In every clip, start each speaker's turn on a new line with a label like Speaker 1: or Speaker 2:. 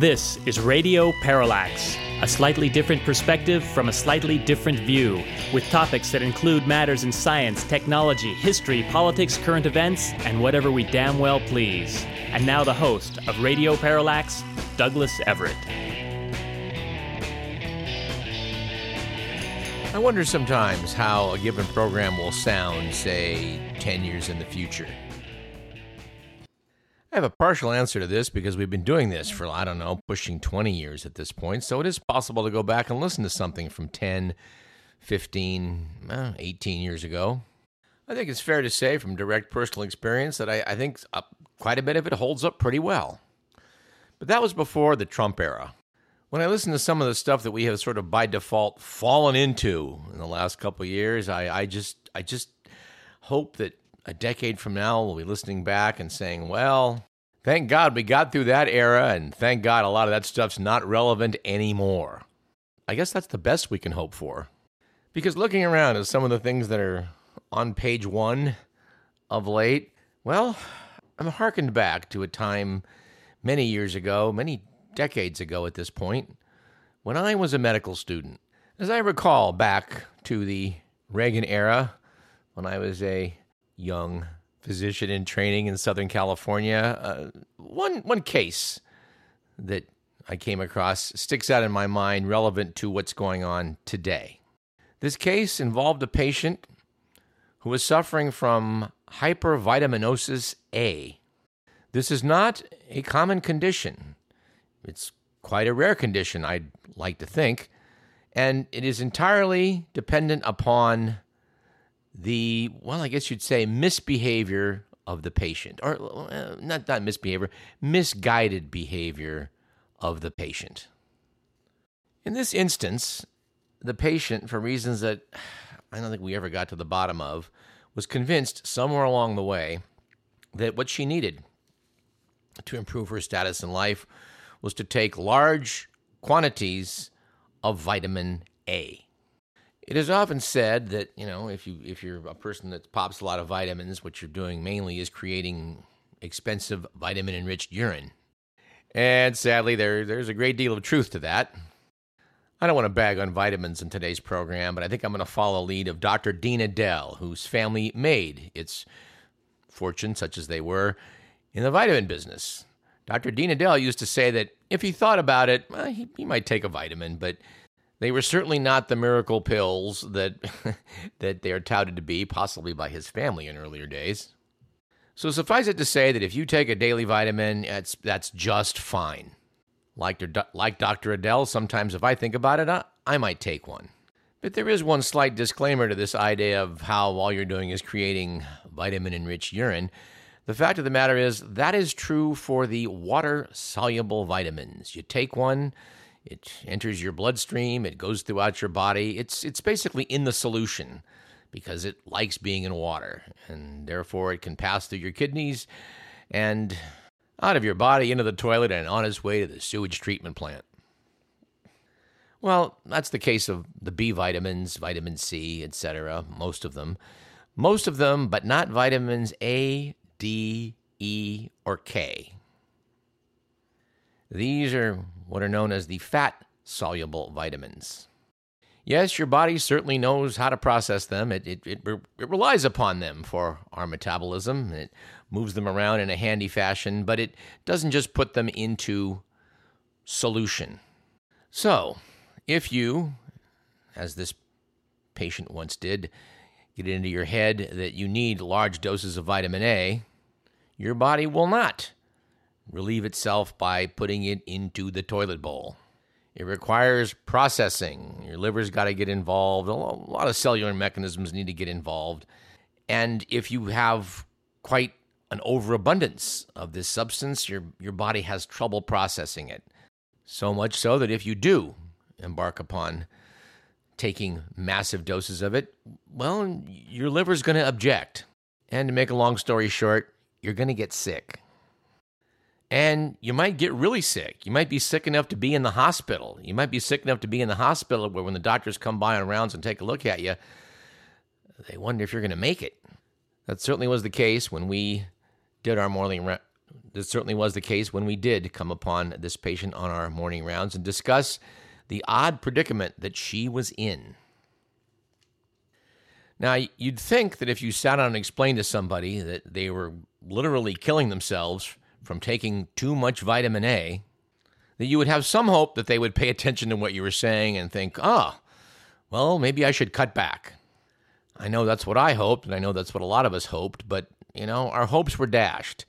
Speaker 1: This is Radio Parallax, a slightly different perspective from a slightly different view, with topics that include matters in science, technology, history, politics, current events, and whatever we damn well please. And now the host of Radio Parallax, Douglas Everett.
Speaker 2: I wonder sometimes how a given program will sound, say, 10 years in the future. I have a partial answer to this because we've been doing this for, I don't know, pushing 20 years at this point. So it is possible to go back and listen to something from 10, 15, eh, 18 years ago. I think it's fair to say from direct personal experience that I, I think uh, quite a bit of it holds up pretty well. But that was before the Trump era. When I listen to some of the stuff that we have sort of by default fallen into in the last couple of years, I, I just I just hope that a decade from now, we'll be listening back and saying, well, thank God we got through that era, and thank God a lot of that stuff's not relevant anymore. I guess that's the best we can hope for. Because looking around at some of the things that are on page one of late, well, I'm harkened back to a time many years ago, many decades ago at this point, when I was a medical student. As I recall back to the Reagan era, when I was a young physician in training in Southern California. Uh, one one case that I came across sticks out in my mind, relevant to what's going on today. This case involved a patient who was suffering from hypervitaminosis A. This is not a common condition. It's quite a rare condition, I'd like to think, and it is entirely dependent upon the well, I guess you'd say misbehavior of the patient, or not not misbehavior, misguided behavior of the patient. In this instance, the patient, for reasons that I don't think we ever got to the bottom of, was convinced somewhere along the way that what she needed to improve her status in life was to take large quantities of vitamin A. It is often said that you know if you if you're a person that pops a lot of vitamins, what you're doing mainly is creating expensive vitamin enriched urine. And sadly, there there's a great deal of truth to that. I don't want to bag on vitamins in today's program, but I think I'm going to follow the lead of Dr. Dean Edell, whose family made its fortune, such as they were, in the vitamin business. Dr. Dean Edell used to say that if he thought about it, well, he, he might take a vitamin, but they were certainly not the miracle pills that that they are touted to be, possibly by his family in earlier days. So suffice it to say that if you take a daily vitamin, that's that's just fine. Like like Dr. Edell, sometimes if I think about it, I, I might take one. But there is one slight disclaimer to this idea of how all you're doing is creating vitamin enriched urine. The fact of the matter is, that is true for the water soluble vitamins. You take one, it enters your bloodstream, it goes throughout your body. It's it's basically in the solution because it likes being in water and therefore it can pass through your kidneys and out of your body into the toilet and on its way to the sewage treatment plant. Well, that's the case of the B vitamins, vitamin C, etc., most of them. Most of them, but not vitamins A, D, E, or K. These are what are known as the fat soluble vitamins. Yes, your body certainly knows how to process them. It, it, it, it, relies upon them for our metabolism. It moves them around in a handy fashion, but it doesn't just put them into solution. So, if you, as this patient once did, get it into your head that you need large doses of vitamin A, your body will not relieve itself by putting it into the toilet bowl. It requires processing. Your liver's got to get involved. A lot of cellular mechanisms need to get involved. And if you have quite an overabundance of this substance, your, your body has trouble processing it. So much so that if you do embark upon taking massive doses of it, well, your liver's going to object. And to make a long story short, you're going to get sick and you might get really sick. You might be sick enough to be in the hospital. You might be sick enough to be in the hospital where when the doctors come by on rounds and take a look at you, they wonder if you're going to make it. That certainly was the case when we did our morning this certainly was the case when we did come upon this patient on our morning rounds and discuss the odd predicament that she was in. Now, you'd think that if you sat down and explained to somebody that they were literally killing themselves from taking too much vitamin A, that you would have some hope that they would pay attention to what you were saying and think, ah, oh, well, maybe I should cut back. I know that's what I hoped, and I know that's what a lot of us hoped, but, you know, our hopes were dashed.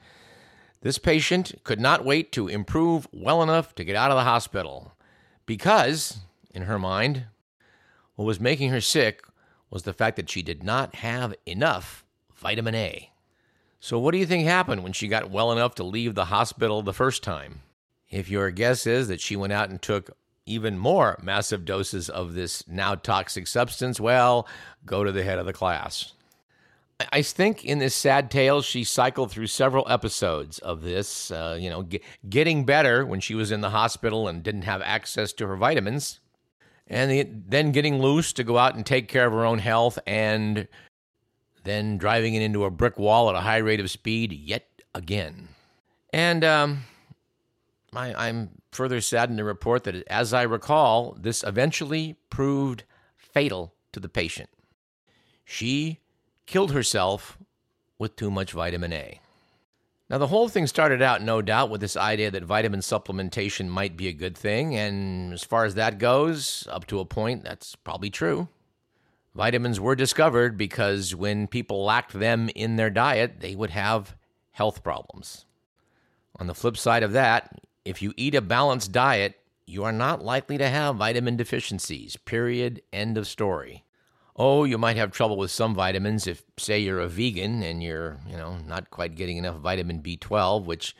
Speaker 2: This patient could not wait to improve well enough to get out of the hospital because, in her mind, what was making her sick was the fact that she did not have enough vitamin A. So, what do you think happened when she got well enough to leave the hospital the first time? If your guess is that she went out and took even more massive doses of this now toxic substance, well, go to the head of the class. I think in this sad tale, she cycled through several episodes of this, uh, you know, getting better when she was in the hospital and didn't have access to her vitamins, and then getting loose to go out and take care of her own health, and then driving it into a brick wall at a high rate of speed yet again. And um, I, I'm further saddened to report that, as I recall, this eventually proved fatal to the patient. She killed herself with too much vitamin A. Now, the whole thing started out, no doubt, with this idea that vitamin supplementation might be a good thing, and as far as that goes, up to a point, that's probably true. Vitamins were discovered because when people lacked them in their diet, they would have health problems. On the flip side of that, if you eat a balanced diet, you are not likely to have vitamin deficiencies. Period. End of story. Oh, you might have trouble with some vitamins if, say, you're a vegan and you're, you know, not quite getting enough vitamin B12, which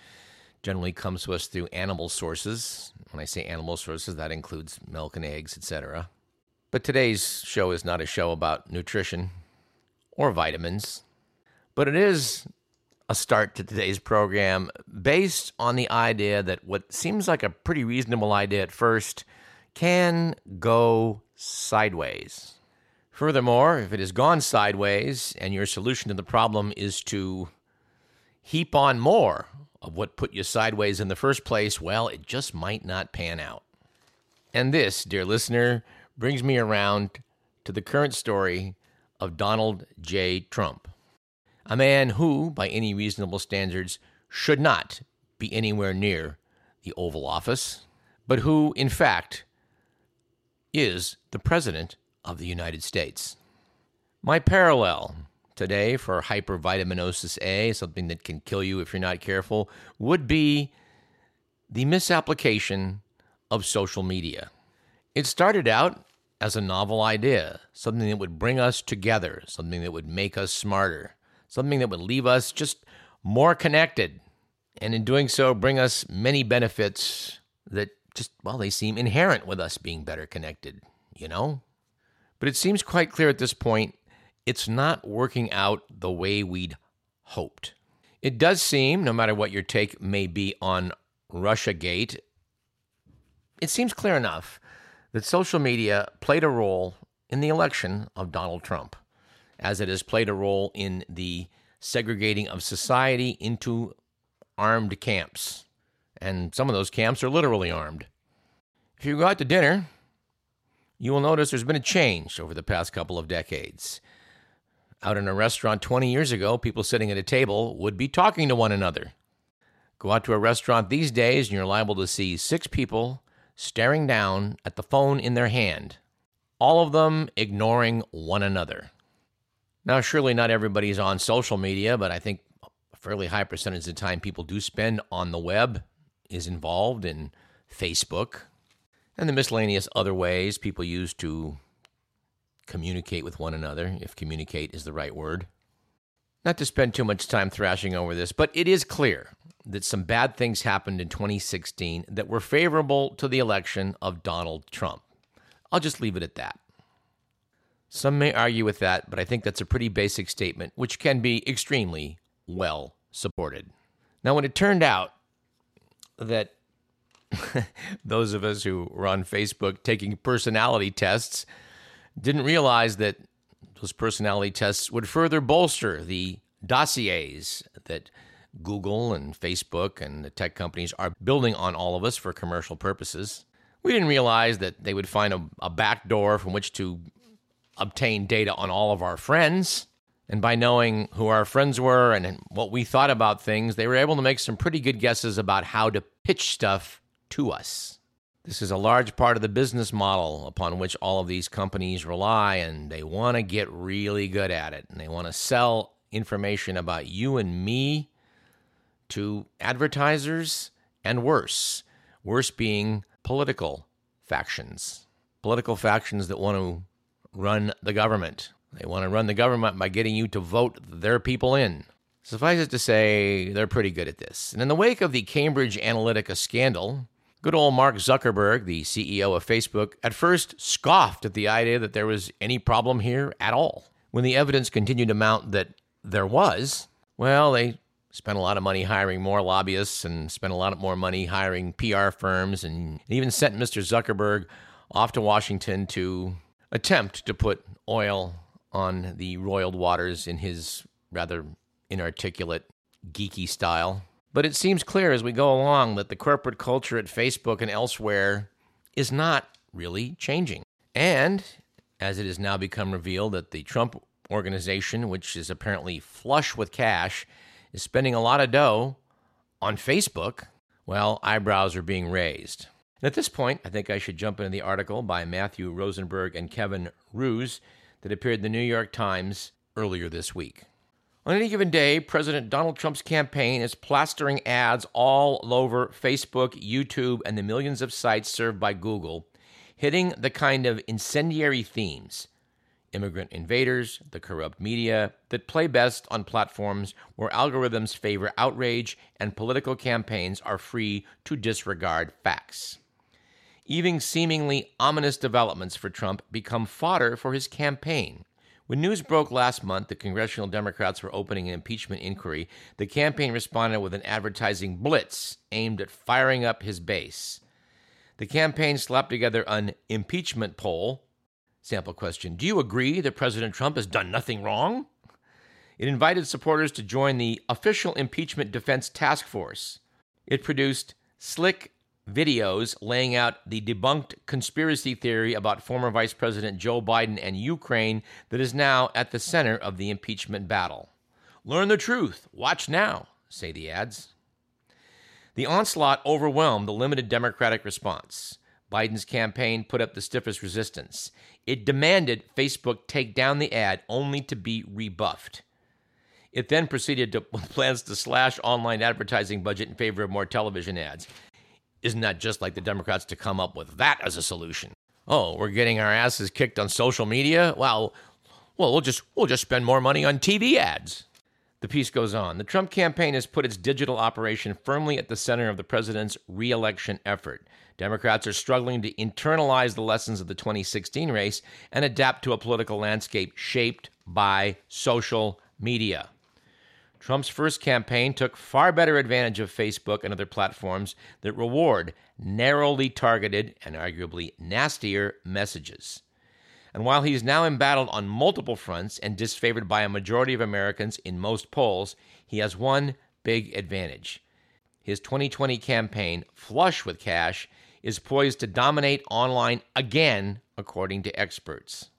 Speaker 2: generally comes to us through animal sources. When I say animal sources, that includes milk and eggs, etc. But today's show is not a show about nutrition or vitamins, but it is a start to today's program based on the idea that what seems like a pretty reasonable idea at first can go sideways. Furthermore, if it has gone sideways and your solution to the problem is to heap on more of what put you sideways in the first place, well, it just might not pan out. And this, dear listener, brings me around to the current story of Donald J. Trump, a man who, by any reasonable standards, should not be anywhere near the Oval Office, but who, in fact, is the President of the United States. My parallel today for hypervitaminosis A, something that can kill you if you're not careful, would be the misapplication of social media. It started out as a novel idea, something that would bring us together, something that would make us smarter, something that would leave us just more connected, and in doing so, bring us many benefits that just, well, they seem inherent with us being better connected, you know? But it seems quite clear at this point it's not working out the way we'd hoped. It does seem, no matter what your take may be on Russiagate, it seems clear enough that social media played a role in the election of Donald Trump, as it has played a role in the segregating of society into armed camps. And some of those camps are literally armed. If you go out to dinner, you will notice there's been a change over the past couple of decades. Out in a restaurant 20 years ago, people sitting at a table would be talking to one another. Go out to a restaurant these days, and you're liable to see six people staring down at the phone in their hand, all of them ignoring one another. Now, surely not everybody's on social media, but I think a fairly high percentage of the time people do spend on the web is involved in Facebook, and the miscellaneous other ways people use to communicate with one another, if communicate is the right word. Not to spend too much time thrashing over this, but it is clear that some bad things happened in 2016 that were favorable to the election of Donald Trump. I'll just leave it at that. Some may argue with that, but I think that's a pretty basic statement, which can be extremely well supported. Now, when it turned out that those of us who were on Facebook taking personality tests didn't realize that those personality tests would further bolster the dossiers that Google and Facebook and the tech companies are building on all of us for commercial purposes. We didn't realize that they would find a, a back door from which to obtain data on all of our friends. And by knowing who our friends were and what we thought about things, they were able to make some pretty good guesses about how to pitch stuff to us. This is a large part of the business model upon which all of these companies rely, and they want to get really good at it. And they want to sell information about you and me to advertisers and worse. Worse being political factions. Political factions that want to run the government. They want to run the government by getting you to vote their people in. Suffice it to say, they're pretty good at this. And in the wake of the Cambridge Analytica scandal, good old Mark Zuckerberg, the CEO of Facebook, at first scoffed at the idea that there was any problem here at all. When the evidence continued to mount that there was, well, they spent a lot of money hiring more lobbyists and spent a lot more money hiring PR firms and even sent Mr. Zuckerberg off to Washington to attempt to put oil on the roiled waters in his rather inarticulate, geeky style. But it seems clear as we go along that the corporate culture at Facebook and elsewhere is not really changing. And as it has now become revealed that the Trump organization, which is apparently flush with cash, is spending a lot of dough on Facebook, well, eyebrows are being raised. And at this point, I think I should jump into the article by Matthew Rosenberg and Kevin Roose that appeared in the New York Times earlier this week. On any given day, President Donald Trump's campaign is plastering ads all over Facebook, YouTube, and the millions of sites served by Google, hitting the kind of incendiary themes immigrant invaders, the corrupt media that play best on platforms where algorithms favor outrage and political campaigns are free to disregard facts. Even seemingly ominous developments for Trump become fodder for his campaign. When news broke last month that congressional Democrats were opening an impeachment inquiry, the campaign responded with an advertising blitz aimed at firing up his base. The campaign slapped together an impeachment poll. Sample question Do you agree that President Trump has done nothing wrong? It invited supporters to join the official impeachment defense task force. It produced slick videos laying out the debunked conspiracy theory about former Vice President Joe Biden and Ukraine that is now at the center of the impeachment battle. Learn the truth. Watch now, say the ads. The onslaught overwhelmed the limited Democratic response. Biden's campaign put up the stiffest resistance. It demanded Facebook take down the ad only to be rebuffed. It then proceeded to plans to slash online advertising budget in favor of more television ads. Isn't that just like the Democrats to come up with that as a solution? Oh, we're getting our asses kicked on social media? Well, well, we'll just we'll just spend more money on TV ads. The piece goes on. The Trump campaign has put its digital operation firmly at the center of the president's reelection effort. Democrats are struggling to internalize the lessons of the 2016 race and adapt to a political landscape shaped by social media. Trump's first campaign took far better advantage of Facebook and other platforms that reward narrowly targeted and arguably nastier messages. And while he's now embattled on multiple fronts and disfavored by a majority of Americans in most polls, he has one big advantage. His 2020 campaign, flush with cash, is poised to dominate online again, according to experts.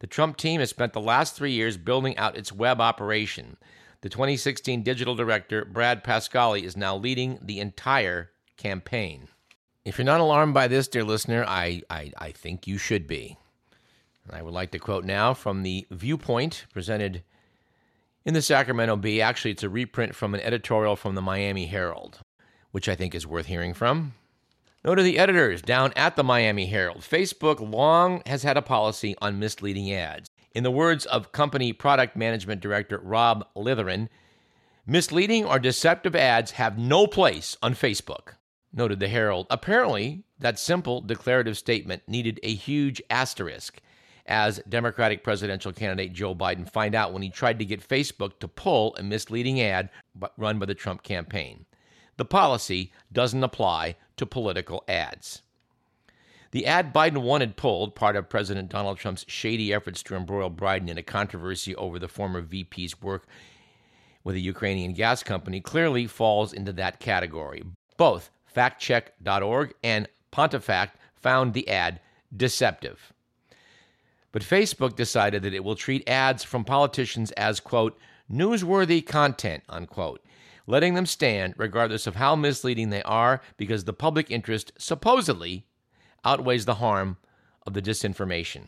Speaker 2: The Trump team has spent the last three years building out its web operation. The 2016 digital director, Brad Parscale, is now leading the entire campaign. If you're not alarmed by this, dear listener, I, I, I think you should be. And I would like to quote now from the Viewpoint presented in the Sacramento Bee. Actually, it's a reprint from an editorial from the Miami Herald, which I think is worth hearing from. Note to the editors down at the Miami Herald Facebook long has had a policy on misleading ads. In the words of company product management director Rob Leathern, misleading or deceptive ads have no place on Facebook, noted the Herald. Apparently, that simple declarative statement needed a huge asterisk, as Democratic presidential candidate Joe Biden find out when he tried to get Facebook to pull a misleading ad run by the Trump campaign. The policy doesn't apply to political ads. The ad Biden wanted pulled, part of President Donald Trump's shady efforts to embroil Biden in a controversy over the former VP's work with a Ukrainian gas company clearly falls into that category. Both factcheck.org and PolitiFact found the ad deceptive. But Facebook decided that it will treat ads from politicians as, quote, newsworthy content, unquote, letting them stand regardless of how misleading they are because the public interest supposedly outweighs the harm of the disinformation.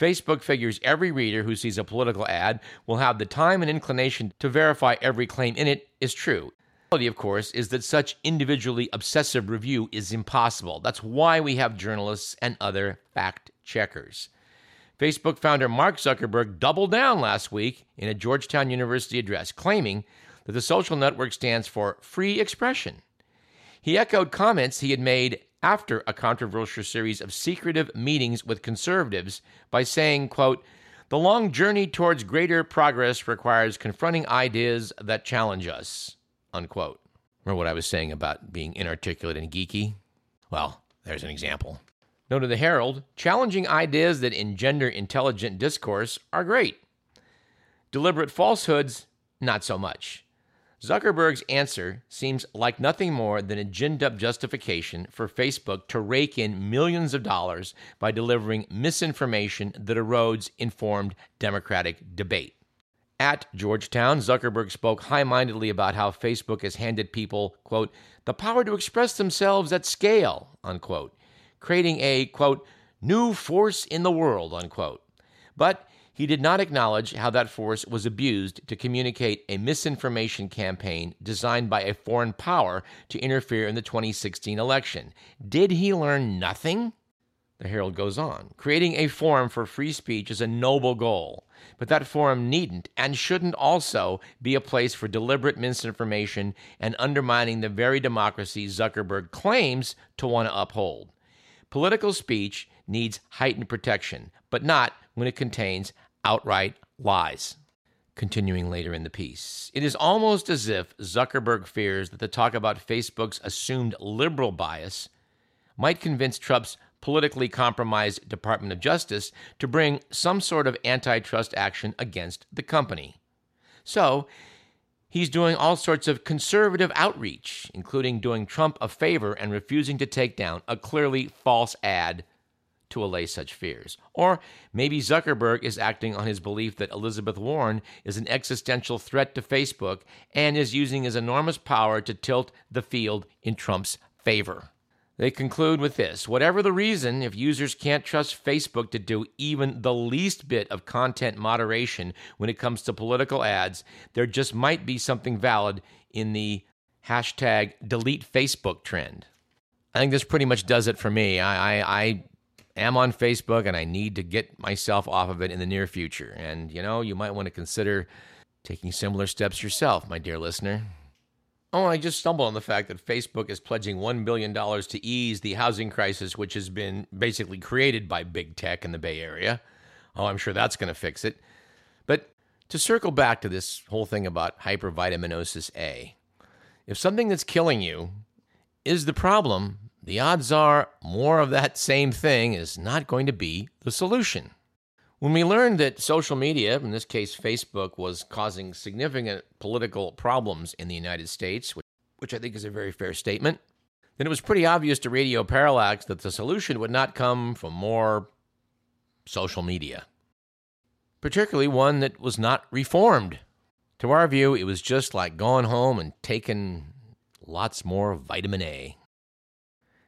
Speaker 2: Facebook figures every reader who sees a political ad will have the time and inclination to verify every claim in it is true. The reality, of course, is that such individually obsessive review is impossible. That's why we have journalists and other fact checkers. Facebook founder Mark Zuckerberg doubled down last week in a Georgetown University address, claiming that the social network stands for free expression. He echoed comments he had made after a controversial series of secretive meetings with conservatives by saying, quote, the long journey towards greater progress requires confronting ideas that challenge us, unquote. Remember what I was saying about being inarticulate and geeky? Well, there's an example. Noted the Herald, challenging ideas that engender intelligent discourse are great. Deliberate falsehoods, not so much. Zuckerberg's answer seems like nothing more than a ginned up justification for Facebook to rake in millions of dollars by delivering misinformation that erodes informed democratic debate. At Georgetown, Zuckerberg spoke high mindedly about how Facebook has handed people, quote, the power to express themselves at scale, unquote, creating a, quote, new force in the world, unquote. But he did not acknowledge how that force was abused to communicate a misinformation campaign designed by a foreign power to interfere in the 2016 election. Did he learn nothing? The Herald goes on. Creating a forum for free speech is a noble goal, but that forum needn't and shouldn't also be a place for deliberate misinformation and undermining the very democracy Zuckerberg claims to want to uphold. Political speech needs heightened protection, but not when it contains outright lies. Continuing later in the piece, it is almost as if Zuckerberg fears that the talk about Facebook's assumed liberal bias might convince Trump's politically compromised Department of Justice to bring some sort of antitrust action against the company. So, He's doing all sorts of conservative outreach, including doing Trump a favor and refusing to take down a clearly false ad to allay such fears. Or maybe Zuckerberg is acting on his belief that Elizabeth Warren is an existential threat to Facebook and is using his enormous power to tilt the field in Trump's favor. They conclude with this whatever the reason, if users can't trust Facebook to do even the least bit of content moderation when it comes to political ads, there just might be something valid in the hashtag delete Facebook trend. I think this pretty much does it for me. I, I, I am on Facebook and I need to get myself off of it in the near future. And, you know, you might want to consider taking similar steps yourself, my dear listener. Oh, I just stumbled on the fact that Facebook is pledging $1 billion to ease the housing crisis, which has been basically created by big tech in the Bay Area. Oh, I'm sure that's going to fix it. But to circle back to this whole thing about hypervitaminosis A, if something that's killing you is the problem, the odds are more of that same thing is not going to be the solution. When we learned that social media, in this case Facebook, was causing significant political problems in the United States, which, I think is a very fair statement, then it was pretty obvious to Radio Parallax that the solution would not come from more social media, particularly one that was not reformed. To our view, it was just like going home and taking lots more vitamin A.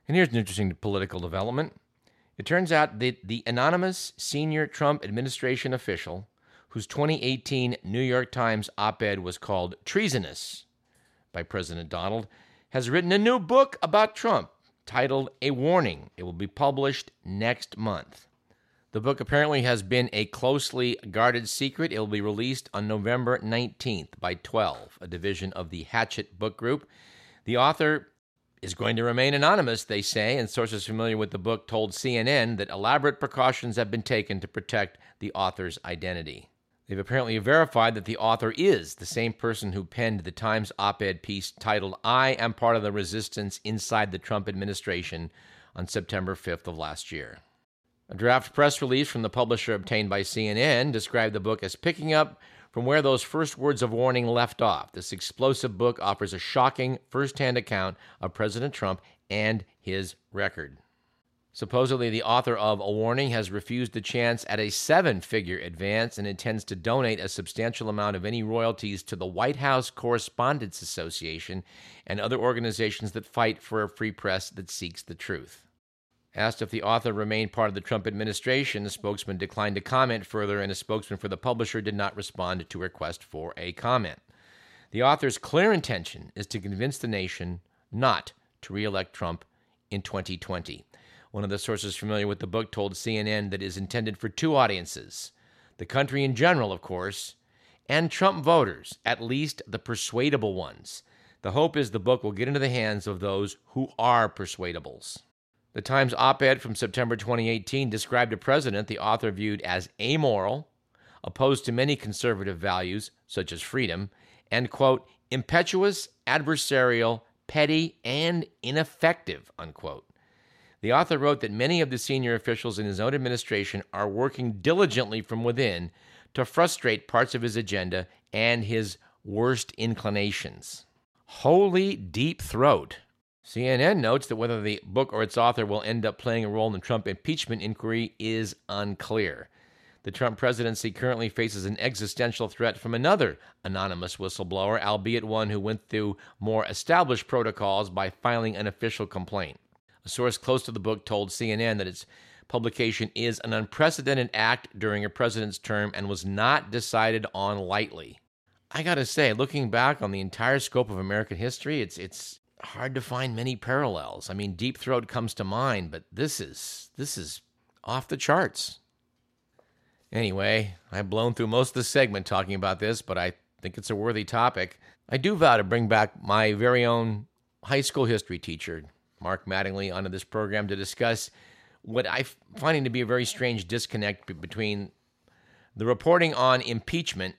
Speaker 2: And here's an interesting political development. It turns out that the anonymous senior Trump administration official, whose 2018 New York Times op ed was called Treasonous by President Donald, has written a new book about Trump titled A Warning. It will be published next month. The book apparently has been a closely guarded secret. It will be released on November 19th by 12, a division of the Hachette Book Group. The author is going to remain anonymous, they say, and sources familiar with the book told CNN that elaborate precautions have been taken to protect the author's identity. They've apparently verified that the author is the same person who penned the Times op ed piece titled, I Am Part of the Resistance Inside the Trump Administration on September 5th of last year. A draft press release from the publisher obtained by CNN described the book as picking up from where those first words of warning left off. This explosive book offers a shocking first hand account of President Trump and his record. Supposedly, the author of A Warning has refused the chance at a seven figure advance and intends to donate a substantial amount of any royalties to the White House Correspondents Association and other organizations that fight for a free press that seeks the truth. Asked if the author remained part of the Trump administration, the spokesman declined to comment further, and a spokesman for the publisher did not respond to a request for a comment. The author's clear intention is to convince the nation not to re elect Trump in 2020. One of the sources familiar with the book told CNN that it is intended for two audiences the country in general, of course, and Trump voters, at least the persuadable ones. The hope is the book will get into the hands of those who are persuadables. The Times op ed from September 2018 described a president the author viewed as amoral, opposed to many conservative values, such as freedom, and, quote, impetuous, adversarial, petty, and ineffective, unquote. The author wrote that many of the senior officials in his own administration are working diligently from within to frustrate parts of his agenda and his worst inclinations. Holy deep throat. CNN notes that whether the book or its author will end up playing a role in the Trump impeachment inquiry is unclear. The Trump presidency currently faces an existential threat from another anonymous whistleblower, albeit one who went through more established protocols by filing an official complaint. A source close to the book told CNN that its publication is an unprecedented act during a president's term and was not decided on lightly. I got to say, looking back on the entire scope of American history, it's it's hard to find many parallels. I mean, Deep Throat comes to mind, but this is this is off the charts. Anyway, I've blown through most of the segment talking about this, but I think it's a worthy topic. I do vow to bring back my very own high school history teacher, Mark Mattingly, onto this program to discuss what I finding to be a very strange disconnect between the reporting on impeachment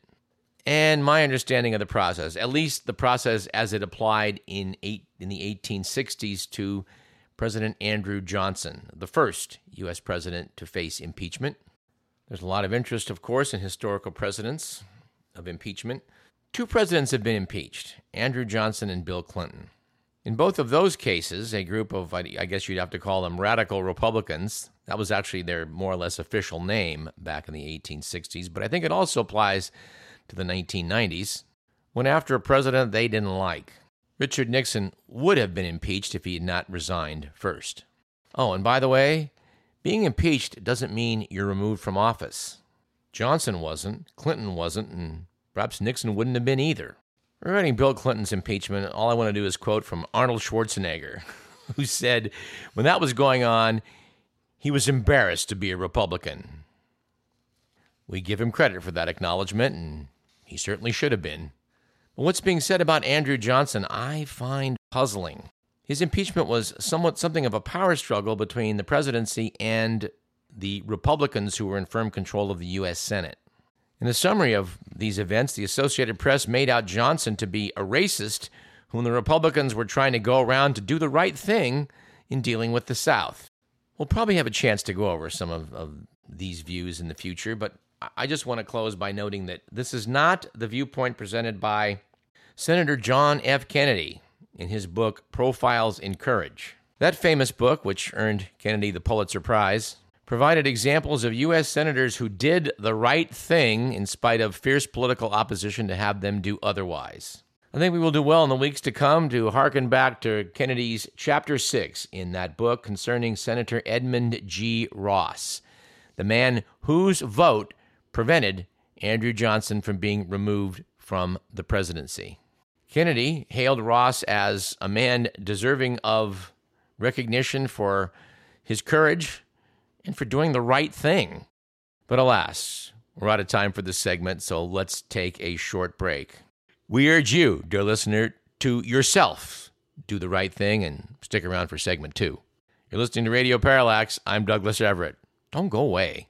Speaker 2: and my understanding of the process, at least the process as it applied in eight, in the 1860s to President Andrew Johnson, the first U.S. president to face impeachment. There's a lot of interest, of course, in historical precedents of impeachment. Two presidents have been impeached Andrew Johnson and Bill Clinton. In both of those cases, a group of, I guess you'd have to call them radical Republicans, that was actually their more or less official name back in the 1860s, but I think it also applies to the 1990s, went after a president they didn't like. Richard Nixon would have been impeached if he had not resigned first. Oh, and by the way, being impeached doesn't mean you're removed from office. Johnson wasn't, Clinton wasn't, and perhaps Nixon wouldn't have been either. Regarding Bill Clinton's impeachment, all I want to do is quote from Arnold Schwarzenegger, who said, when that was going on, he was embarrassed to be a Republican. We give him credit for that acknowledgement, and he certainly should have been. But what's being said about Andrew Johnson, I find puzzling. His impeachment was somewhat something of a power struggle between the presidency and the Republicans who were in firm control of the U.S. Senate. In a summary of these events, the Associated Press made out Johnson to be a racist whom the Republicans were trying to go around to do the right thing in dealing with the South. We'll probably have a chance to go over some of, of these views in the future, but I just want to close by noting that this is not the viewpoint presented by Senator John F. Kennedy in his book Profiles in Courage. That famous book, which earned Kennedy the Pulitzer Prize, provided examples of U.S. senators who did the right thing in spite of fierce political opposition to have them do otherwise. I think we will do well in the weeks to come to hearken back to Kennedy's Chapter 6 in that book concerning Senator Edmund G. Ross, the man whose vote prevented Andrew Johnson from being removed from the presidency. Kennedy hailed Ross as a man deserving of recognition for his courage and for doing the right thing. But alas, we're out of time for this segment, so let's take a short break. We urge you, dear listener, to yourself do the right thing and stick around for segment two. You're listening to Radio Parallax. I'm Douglas Everett. Don't go away.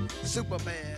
Speaker 3: super bad.